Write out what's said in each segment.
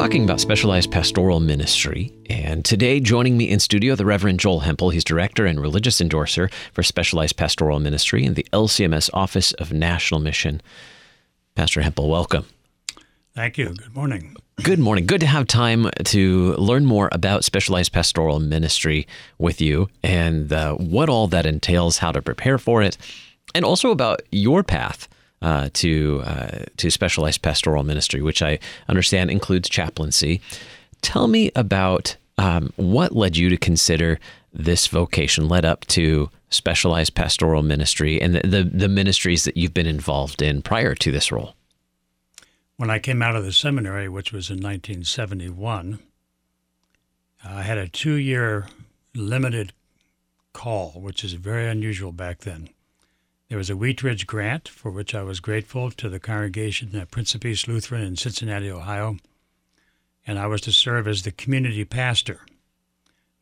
talking about specialized pastoral ministry, and today joining me in studio, the Reverend Joel Hempel. He's director and religious endorser for specialized pastoral ministry in the LCMS Office of National Mission. Pastor Hempel, welcome. Thank you. Good morning. Good morning. Good to have time to learn more about specialized pastoral ministry with you and uh, what all that entails, how to prepare for it, and also about your path uh, to uh, to specialized pastoral ministry, which I understand includes chaplaincy. Tell me about um, what led you to consider this vocation, led up to specialized pastoral ministry, and the, the, the ministries that you've been involved in prior to this role. When I came out of the seminary, which was in 1971, I had a two year limited call, which is very unusual back then. There was a Wheat Ridge grant for which I was grateful to the congregation at Prince of Peace Lutheran in Cincinnati, Ohio, and I was to serve as the community pastor.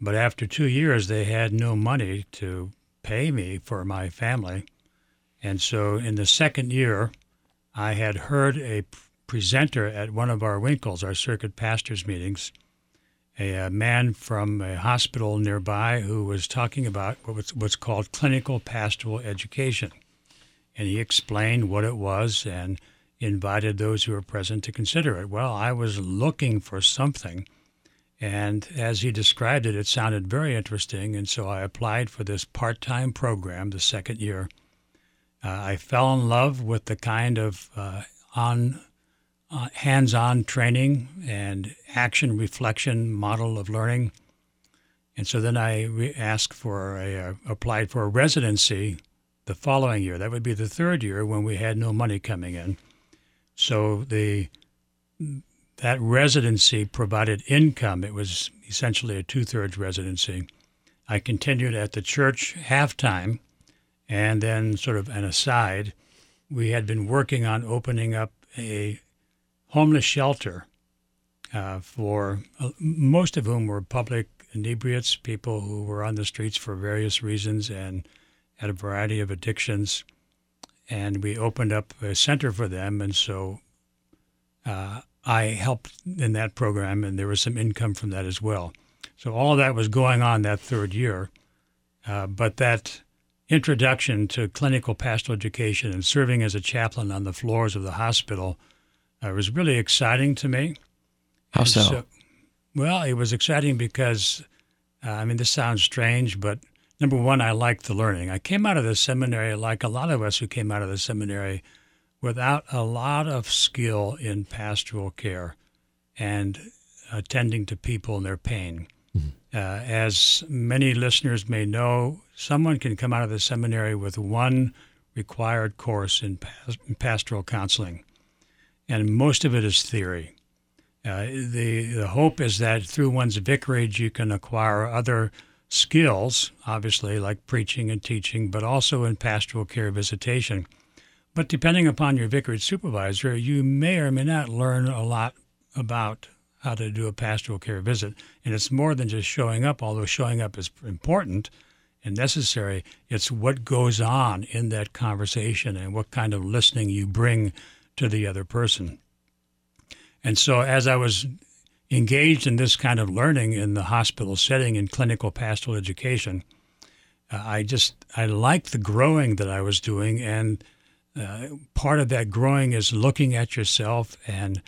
But after two years, they had no money to pay me for my family. And so in the second year, I had heard a presenter at one of our Winkels, our circuit pastors meetings, a, a, man from a hospital nearby who was talking about what was, what's called clinical pastoral education. And he explained what it was and invited those who were present to consider it. Well, I was looking for something. And as he described it, it sounded very interesting. And so I applied for this part time program the second year. Uh, I fell in love with the kind of uh, on uh, hands-on training and action reflection model of learning. And so then I re- asked for a uh, applied for a residency the following year. That would be the third year when we had no money coming in. So the that residency provided income. It was essentially a two-thirds residency. I continued at the church half time, and then sort of an aside, we had been working on opening up a homeless shelter uh, for uh, most of whom were public inebriates, people who were on the streets for various reasons and had a variety of addictions. And we opened up a center for them. And so uh, I helped in that program, and there was some income from that as well. So all that was going on that third year. Uh, but that introduction to clinical pastoral education and serving as a chaplain on the floors of the hospital it was really exciting to me. How so? so? Well, it was exciting because, uh, I mean, this sounds strange, but number one, I liked the learning. I came out of the seminary, like a lot of us who came out of the seminary, without a lot of skill in pastoral care and attending to people and their pain. Mm-hmm. Uh, as many listeners may know, someone can come out of the seminary with one required course in, in pastoral counseling and most of it is theory. Uh, the, the hope is that through one's vicarage, you can acquire other skills, obviously, like preaching and teaching, but also in pastoral care visitation. But depending upon your vicarage supervisor, you may or may not learn a lot about how to do a pastoral care visit. And it's more than just showing up, although showing up is important and necessary. It's what goes on in that conversation and what kind of listening you bring to the other person. And so, as I was engaged in this kind of learning in the hospital setting in clinical pastoral education, uh, I just I liked the growing that I was doing, and uh, part of that growing is looking at yourself and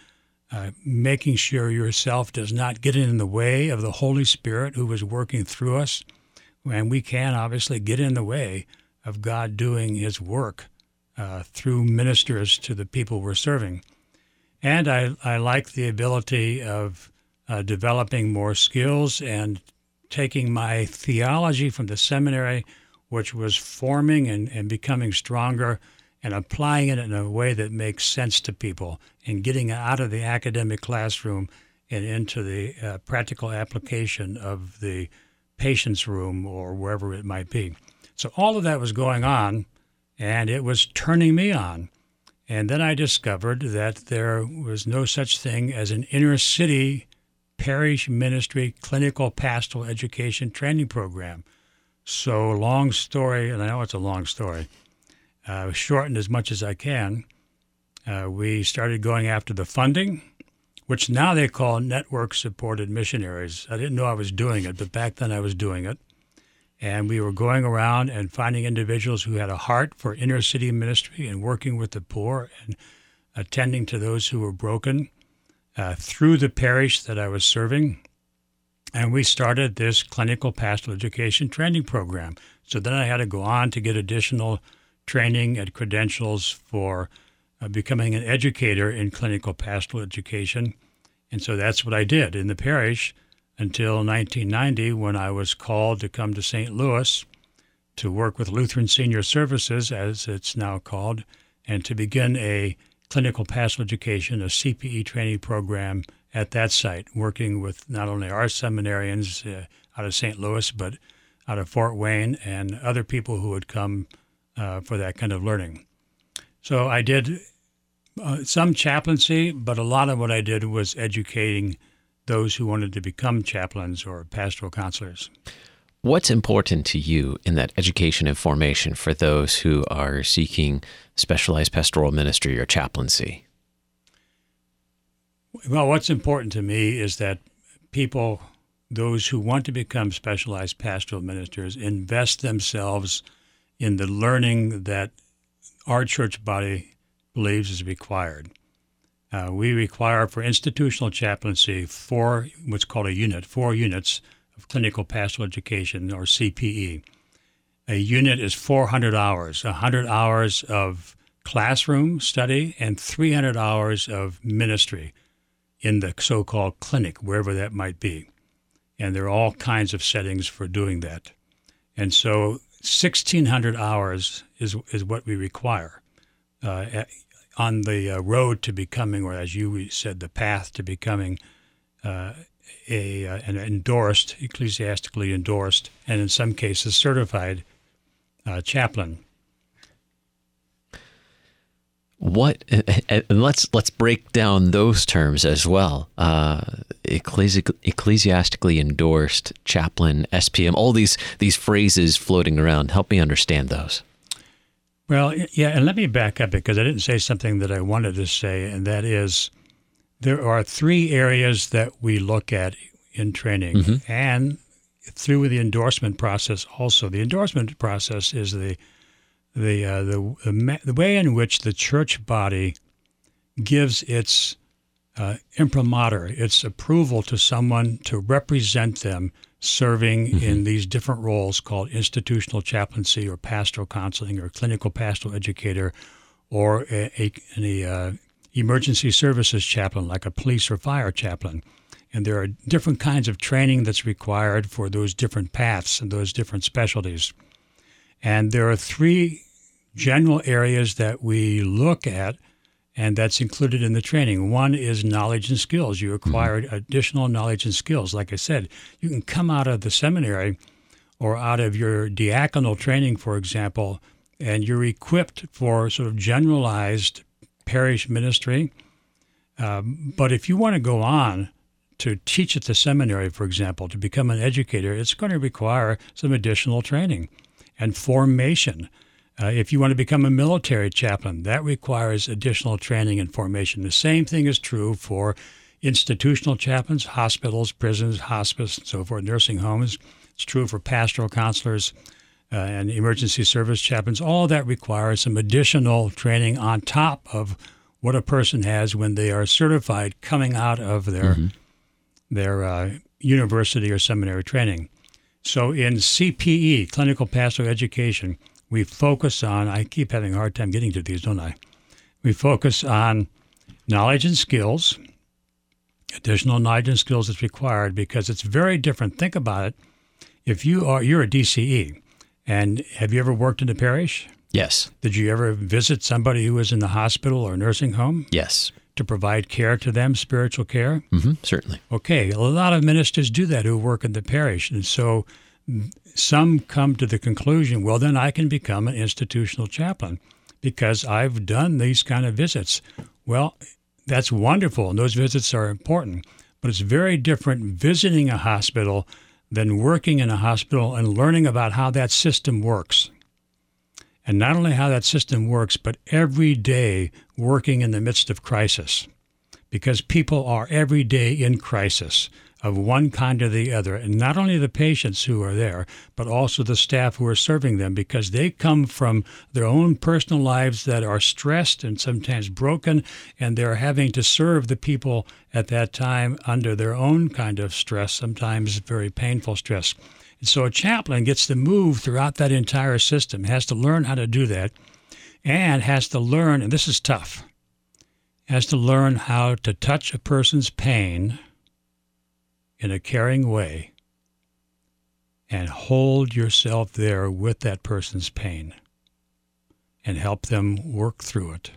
uh, making sure yourself does not get in the way of the Holy Spirit who is working through us, and we can obviously get in the way of God doing His work uh, through ministers to the people we're serving. And I, I like the ability of uh, developing more skills and taking my theology from the seminary, which was forming and, and becoming stronger, and applying it in a way that makes sense to people and getting out of the academic classroom and into the uh, practical application of the patient's room or wherever it might be. So all of that was going on and it was turning me on. And then I discovered that there was no such thing as an inner city parish ministry clinical pastoral education training program. So, long story, and I know it's a long story, uh, shortened as much as I can. Uh, we started going after the funding. which now they call network supported missionaries. I didn't know I was doing it, but back then I was doing it. And we were going around and finding individuals who had a heart for inner city ministry and working with the poor and attending to those who were broken uh, through the parish that I was serving. And we started this clinical pastoral education training program. So then I had to go on to get additional training and credentials for uh, becoming an educator in clinical pastoral education. And so that's what I did in the parish until 1990 when I was called to come to St. Louis to work with Lutheran Senior Services, as it's now called, and to begin a clinical pastoral education, a CPE training program at that site, working with not only our seminarians uh, out of St. Louis, but out of Fort Wayne and other people who would come uh, for that kind of learning. So I did uh, some chaplaincy, but a lot of what I did was educating those who wanted to become chaplains or pastoral counselors. What's important to you in that education and formation for those who are seeking specialized pastoral ministry or chaplaincy? Well, what's important to me is that people, those who want to become specialized pastoral ministers, invest themselves in the learning that our church body believes is required. Uh, we require for institutional chaplaincy four, what's called a unit, four units of clinical pastoral education or CPE. A unit is 400 hours, 100 hours of classroom study and 300 hours of ministry in the so called clinic, wherever that might be. And there are all kinds of settings for doing that. And so 1,600 hours is, is what we require uh, on the uh, road to becoming, or as you said, the path to becoming uh, a, uh, an endorsed, ecclesiastically endorsed, and in some cases certified uh, chaplain. What let's let's break down those terms as well. Uh, ecclesi- ecclesiastically endorsed chaplain, SPM, all these these phrases floating around. Help me understand those. Well, yeah, and let me back up because I didn't say something that I wanted to say, and that is there are three areas that we look at in training, mm-hmm. and through the endorsement process. Also, the endorsement process is the the, uh, the, the, the way in which the church body gives its uh, imprimatur, its approval to someone to represent them serving mm-hmm. in these different roles called institutional chaplaincy or pastoral counseling or clinical pastoral educator or a, a, a uh, emergency services chaplain like a police or fire chaplain. And there are different kinds of training that's required for those different paths and those different specialties. And there are three general areas that we look at, and that's included in the training. One is knowledge and skills. You acquire mm-hmm. additional knowledge and skills. Like I said, you can come out of the seminary or out of your diaconal training, for example, and you're equipped for sort of generalized parish ministry. Um, but if you want to go on to teach at the seminary, for example, to become an educator, it's going to require some additional training and formation. Uh, if you want to become a military chaplain, that requires additional training and formation. The same thing is true for institutional chaplains, hospitals, prisons, hospice, and so forth, nursing homes. It's true for pastoral counselors uh, and emergency service chaplains. All that requires some additional training on top of what a person has when they are certified coming out of their mm-hmm. their uh, university or seminary training. So in CPE, clinical pastoral education, we focus on, I keep having a hard time getting to these, don't I? We focus on knowledge and skills, additional knowledge and skills that's required because it's very different. Think about it. If you are, you're a DCE, and have you ever worked in a parish? Yes. Did you ever visit somebody who was in the hospital or nursing home? Yes. To provide care to them, spiritual care? Mm-hmm, certainly. Okay. A lot of ministers do that who work in the parish. And so some come to the conclusion, well, then I can become an institutional chaplain because I've done these kind of visits. Well, that's wonderful, and those visits are important, but it's very different visiting a hospital than working in a hospital and learning about how that system works. And not only how that system works, but every day working in the midst of crisis. because people are every day in crisis of one kind or the other, and not only the patients who are there, but also the staff who are serving them, because they come from their own personal lives that are stressed and sometimes broken, and they're having to serve the people at that time under their own kind of stress, sometimes very painful stress. And so a chaplain gets to move throughout that entire system, has to learn how to do that, and has to learn, and this is tough, has to learn how to touch a person's pain in a caring way and hold yourself there with that person's pain and help them work through it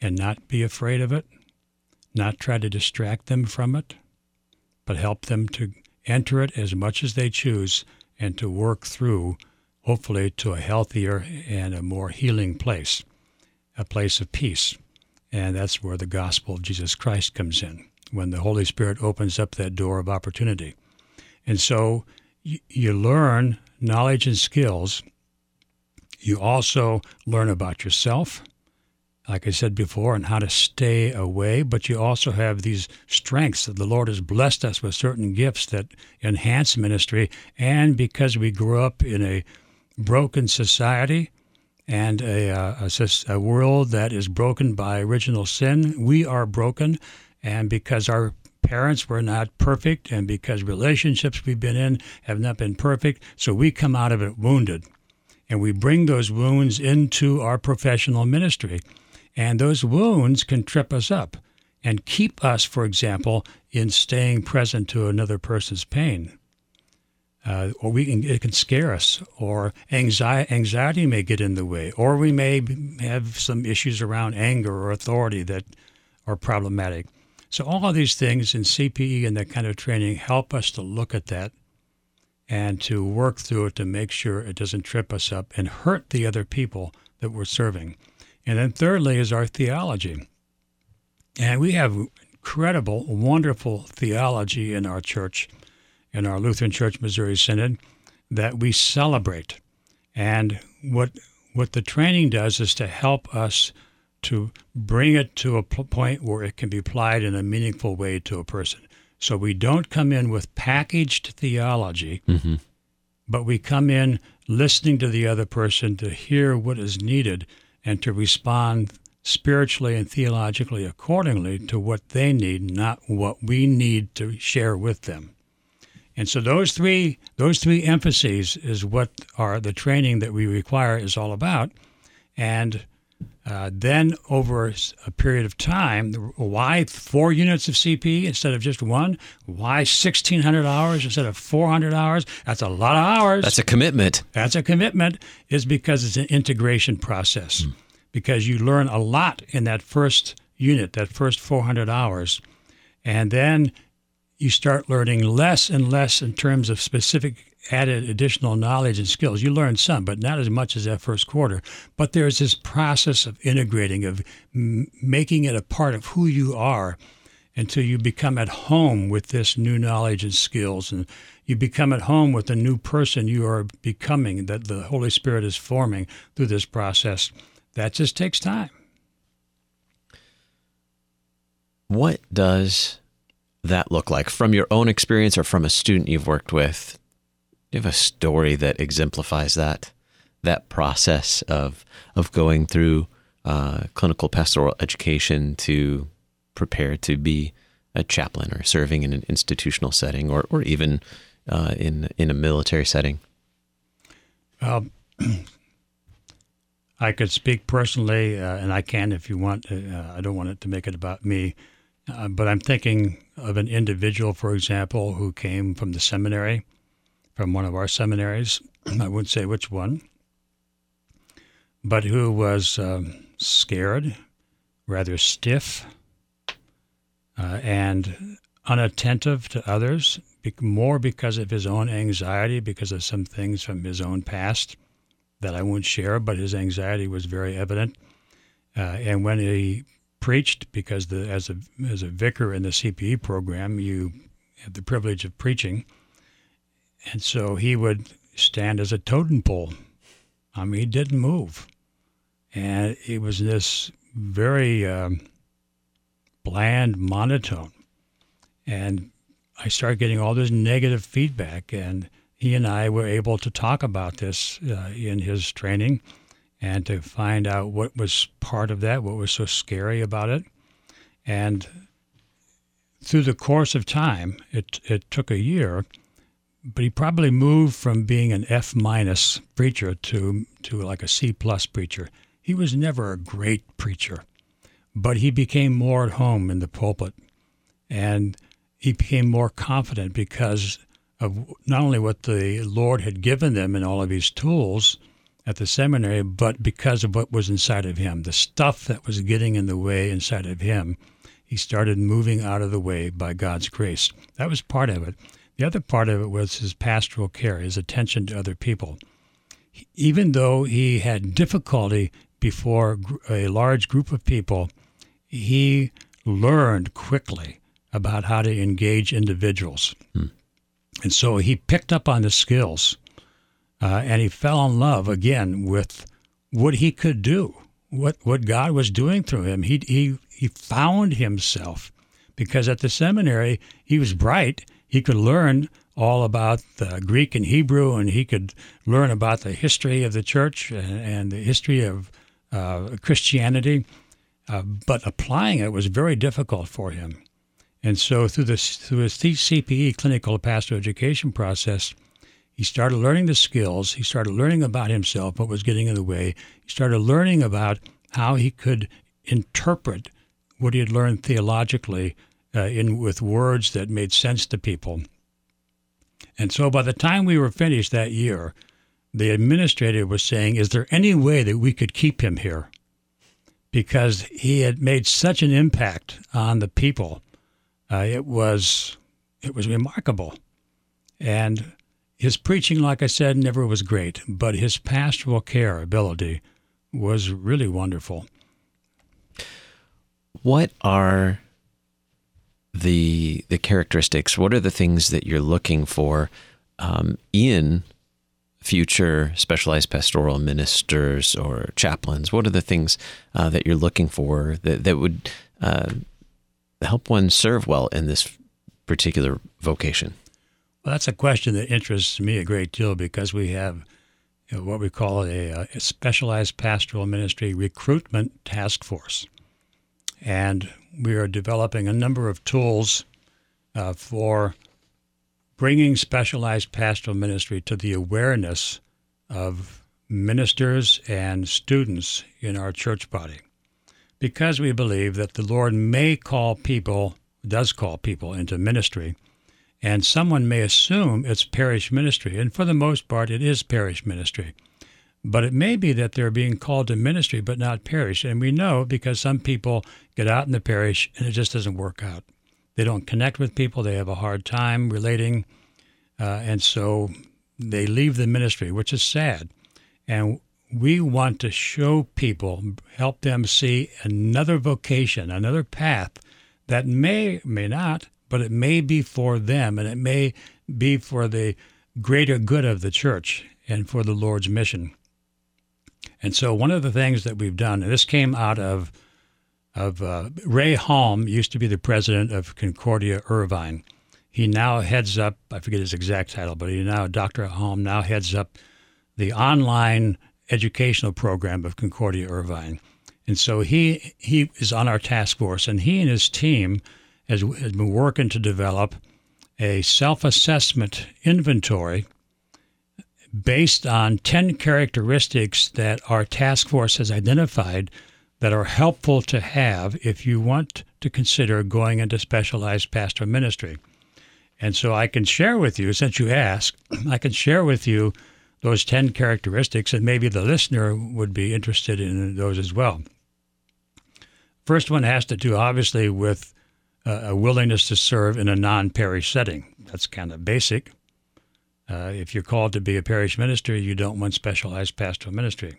and not be afraid of it, not try to distract them from it, but help them to enter it as much as they choose and to work through, hopefully, to a healthier and a more healing place, a place of peace. And that's where the gospel of Jesus Christ comes in when the Holy Spirit opens up that door of opportunity. And so you, learn knowledge and skills. You also learn about yourself, like I said before, and how to stay away. But you also have these strengths that the Lord has blessed us with certain gifts that enhance ministry. And because we grew up in a broken society, and a, uh, a, a, world that is broken by original sin. We are broken, and because our parents were not perfect and because relationships we've been in have not been perfect, so we come out of it wounded. And we bring those wounds into our professional ministry. And those wounds can trip us up and keep us, for example, in staying present to another person's pain. Uh, or we can, it can scare us, or anxiety, anxiety may get in the way, or we may have some issues around anger or authority that are problematic. So all of these things in CPE and that kind of training help us to look at that and to work through it to make sure it doesn't trip us up and hurt the other people that we're serving. And then thirdly is our theology. And we have incredible, wonderful theology in our church, in our Lutheran Church Missouri Synod, that we celebrate. And what what the training does is to help us to bring it to a point where it can be applied in a meaningful way to a person. So we don't come in with packaged theology, mm-hmm. but we come in listening to the other person to hear what is needed and to respond spiritually and theologically accordingly to what they need, not what we need to share with them. And so those three those three emphases is what are the training that we require is all about. And uh, then, over a period of time, why four units of CP instead of just one? Why 1,600 hours instead of 400 hours? That's a lot of hours. That's a commitment. That's a commitment, is because it's an integration process. Mm. Because you learn a lot in that first unit, that first 400 hours. And then you start learning less and less in terms of specific added additional knowledge and skills. You learn some, but not as much as that first quarter. But there's this process of integrating, of m- making it a part of who you are until you become at home with this new knowledge and skills. And you become at home with the new person you are becoming, that the Holy Spirit is forming through this process. That just takes time. What does that look like from your own experience or from a student you've worked with? Do you have a story that exemplifies that that process of of going through uh, clinical pastoral education to prepare to be a chaplain or serving in an institutional setting or or even uh, in in a military setting? Well, I could speak personally, uh, and I can if you want. Uh, I don't want it to make it about me, uh, but I'm thinking of an individual, for example, who came from the seminary from one of our seminaries. I wouldn't say which one, but who was um, scared, rather stiff, uh, and unattentive to others, more because of his own anxiety, because of some things from his own past that I won't share, but his anxiety was very evident. Uh, and when he preached, because the, as a as a vicar in the CPE program, you have the privilege of preaching and so he would stand as a totem pole. I mean, he didn't move. And it was this very um, bland monotone. And I started getting all this negative feedback, and he and I were able to talk about this uh, in his training and to find out what was part of that, what was so scary about it. And through the course of time, it, it took a year, but he probably moved from being an F minus preacher to, to like a C plus preacher. He was never a great preacher, but he became more at home in the pulpit. And he became more confident because of not only what the Lord had given them in all of these tools at the seminary, but because of what was inside of him, the stuff that was getting in the way inside of him he started moving out of the way by God's grace. That was part of it. The other part of it was his pastoral care, his attention to other people. Even though he had difficulty before a large group of people, he learned quickly about how to engage individuals. Hmm. And so he picked up on the skills uh, and he fell in love again with what he could do, what, what God was doing through him. He, he he found himself because at the seminary he was bright. He could learn all about the Greek and Hebrew, and he could learn about the history of the church and, the history of uh, Christianity. Uh, but applying it was very difficult for him. And so through this through his CPE clinical pastoral education process, he started learning the skills. He started learning about himself, what was getting in the way. He started learning about how he could interpret what he had learned theologically uh, in with words that made sense to people. And so by the time we were finished that year, the administrator was saying, Is there any way that we could keep him here? Because he had made such an impact on the people. Uh, it was it was remarkable. And his preaching, like I said, never was great, but his pastoral care ability was really wonderful what are the the characteristics? What are the things that you're looking for um, in future specialized pastoral ministers or chaplains? What are the things uh, that you're looking for that that would uh, help one serve well in this particular vocation? Well, that's a question that interests me a great deal because we have you know, what we call a, a specialized pastoral ministry recruitment task force. And we are developing a number of tools uh, for bringing specialized pastoral ministry to the awareness of ministers and students in our church body. Because we believe that the Lord may call people, does call people into ministry, and someone may assume it's parish ministry, and for the most part, it is parish ministry. But it may be that they're being called to ministry but not parish. And we know because some people get out in the parish and it just doesn't work out. They don't connect with people, they have a hard time relating. Uh, and so they leave the ministry, which is sad. And we want to show people, help them see another vocation, another path that may, may not, but it may be for them and it may be for the greater good of the church and for the Lord's mission. And so one of the things that we've done, and this came out of of uh, Ray Halm used to be the president of Concordia Irvine. He now heads up, I forget his exact title, but he now, Dr. Halm now heads up the online educational program of Concordia Irvine. And so he, he is on our task force, and he and his team has, has been working to develop a self assessment inventory based on 10 characteristics that our task force has identified that are helpful to have if you want to consider going into specialized pastoral ministry. And so I can share with you, since you asked, I can share with you those 10 characteristics, and maybe the listener would be interested in those as well. First one has to do, obviously, with uh, a willingness to serve in a non parish setting. That's kind of basic. Uh, if you're called to be a parish minister, you don't want specialized pastoral ministry.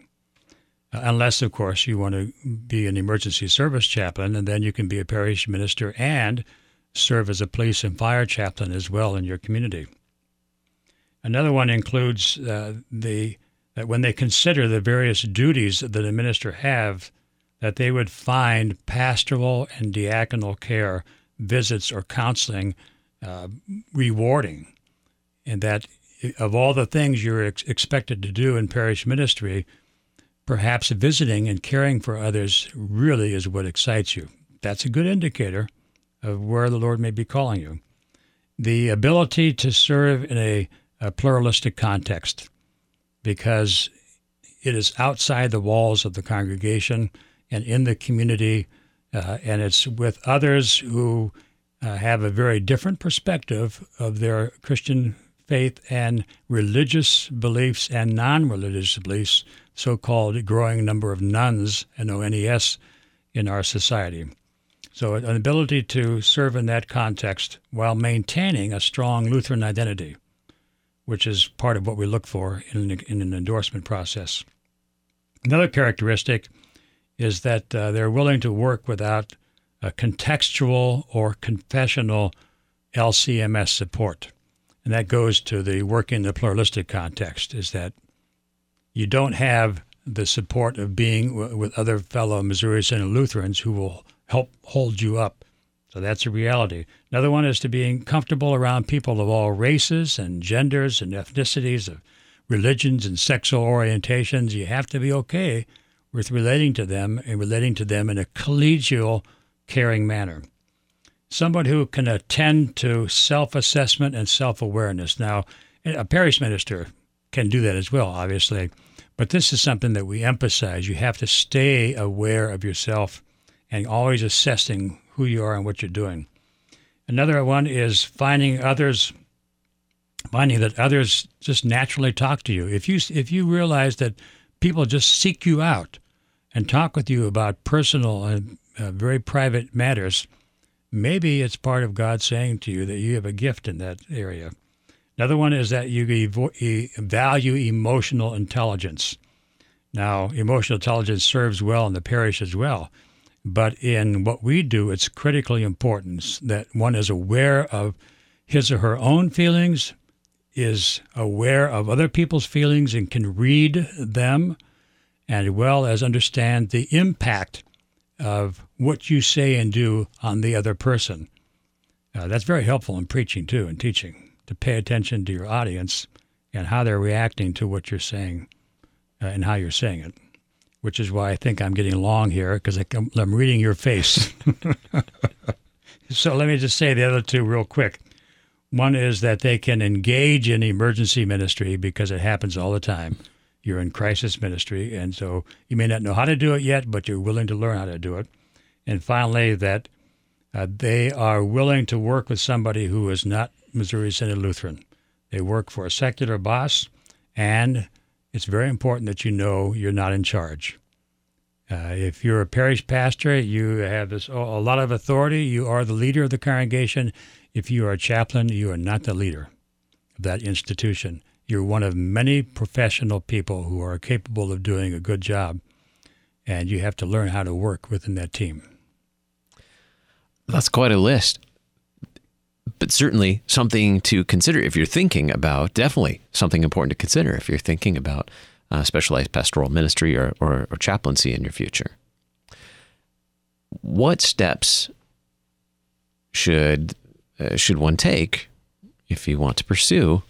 Uh, unless, of course, you want to be an emergency service chaplain, and then you can be a parish minister and serve as a police and fire chaplain as well in your community. Another one includes uh, the that when they consider the various duties that a minister have, that they would find pastoral and diaconal care visits or counseling uh, rewarding, and that of all the things you're ex- expected to do in parish ministry, perhaps visiting and caring for others really is what excites you. That's a good indicator of where the Lord may be calling you. The ability to serve in a, a pluralistic context, because it is outside the walls of the congregation and in the community, uh, and it's with others who uh, have a very different perspective of their Christian faith and religious beliefs and non religious beliefs, so called growing number of nones and ONES in our society. So, an ability to serve in that context while maintaining a strong Lutheran identity, which is part of what we look for in an, in an endorsement process. Another characteristic is that uh, they're willing to work without a contextual or confessional LCMS support. And that goes to the work in the pluralistic context, is that you don't have the support of being w- with other fellow Missouri Synod Lutherans who will help hold you up. So that's a reality. Another one is to being comfortable around people of all races and genders and ethnicities, of religions and sexual orientations. You have to be okay with relating to them and relating to them in a collegial, caring manner. Someone who can attend to self assessment and self awareness. Now, a parish minister can do that as well, obviously, but this is something that we emphasize. You have to stay aware of yourself and always assessing who you are and what you're doing. Another one is finding others finding that others just naturally talk to you. If you if you realize that people just seek you out and talk with you about personal and uh, very private matters, maybe it's part of God saying to you that you have a gift in that area. Another one is that you evo- value emotional intelligence. Now, emotional intelligence serves well in the parish as well, but in what we do, it's critically important that one is aware of his or her own feelings, is aware of other people's feelings and can read them, and as well as understand the impact of what you say and do on the other person. Uh, that's very helpful in preaching too and teaching to pay attention to your audience and how they're reacting to what you're saying uh, and how you're saying it, which is why I think I'm getting long here because I'm reading your face. so let me just say the other two real quick. One is that they can engage in emergency ministry because it happens all the time. You're in crisis ministry, and so you may not know how to do it yet, but you're willing to learn how to do it. And finally, that uh, they are willing to work with somebody who is not Missouri Synod Lutheran. They work for a secular boss, and it's very important that you know you're not in charge. Uh, if you're a parish pastor, you have this, a lot of authority. You are the leader of the congregation. If you are a chaplain, you are not the leader of that institution. You're one of many professional people who are capable of doing a good job, and you have to learn how to work within that team. That's quite a list. But certainly something to consider if you're thinking about, definitely something important to consider if you're thinking about uh, specialized pastoral ministry or, or, or chaplaincy in your future. What steps should uh, should one take if you want to pursue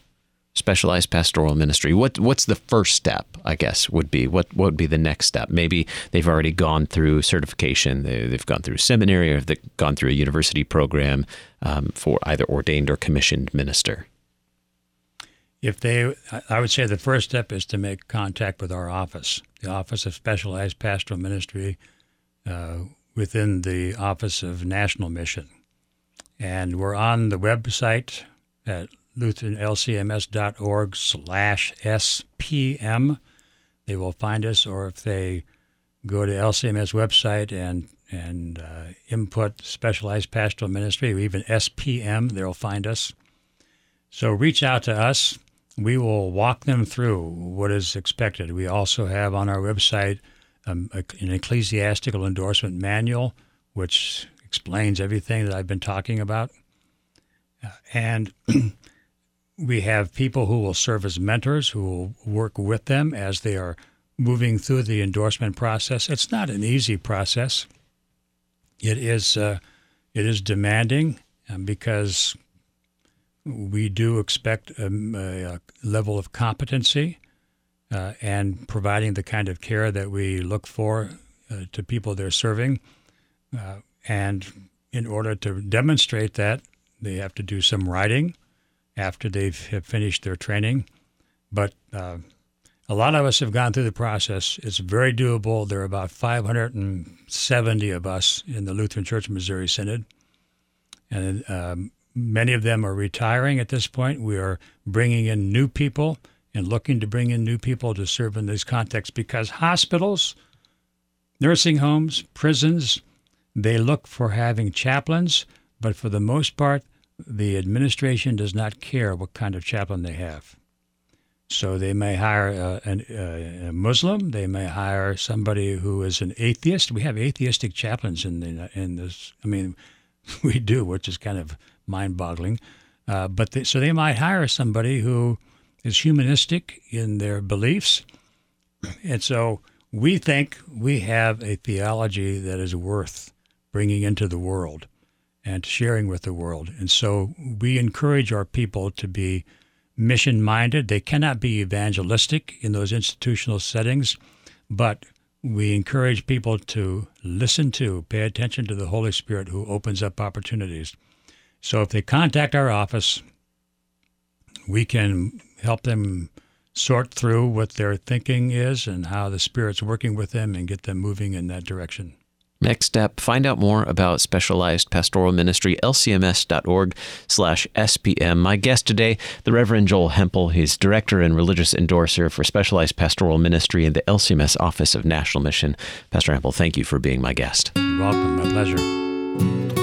specialized pastoral ministry? What what's the first step? I guess would be what what would be the next step? Maybe they've already gone through certification. They, have gone through seminary, or they've gone through a university program um, for either ordained or commissioned minister. If they, I would say the first step is to make contact with our office, the Office of Specialized Pastoral Ministry, uh, within the Office of National Mission, and we're on the website at lutheranlcms.org slash SPM. They will find us, or if they go to LCMS website and and uh, input specialized pastoral ministry or even SPM, they'll find us. So reach out to us. We will walk them through what is expected. We also have on our website um, an ecclesiastical endorsement manual, which explains everything that I've been talking about. Uh, and we have people who will serve as mentors who will work with them as they are moving through the endorsement process. It's not an easy process. It is uh, it is demanding um, because we do expect a, a level of competency uh, and providing the kind of care that we look for uh, to people they're serving. Uh, and in order to demonstrate that, they have to do some writing after they've finished their training. But uh, a lot of us have gone through the process. It's very doable. There are about 570 of us in the Lutheran Church Missouri Synod, and um, many of them are retiring at this point. We are bringing in new people and looking to bring in new people to serve in this context because hospitals, nursing homes, prisons, they look for having chaplains, but for the most part, the administration does not care what kind of chaplain they have. So they may hire a, a, a, Muslim. They may hire somebody who is an atheist. We have atheistic chaplains in the, in this. I mean, we do, which is kind of mind-boggling. Uh, but they, so they might hire somebody who is humanistic in their beliefs, and so we think we have a theology that is worth bringing into the world and sharing with the world. And so we encourage our people to be mission minded. They cannot be evangelistic in those institutional settings, but we encourage people to listen to, pay attention to the Holy Spirit who opens up opportunities. So if they contact our office, we can help them sort through what their thinking is and how the Spirit's working with them and get them moving in that direction. Next step, find out more about Specialized Pastoral Ministry, lcms.org slash SPM. My guest today, the Reverend Joel Hempel. He's Director and Religious Endorser for Specialized Pastoral Ministry in the LCMS Office of National Mission. Pastor Hempel, thank you for being my guest. You're welcome. My pleasure.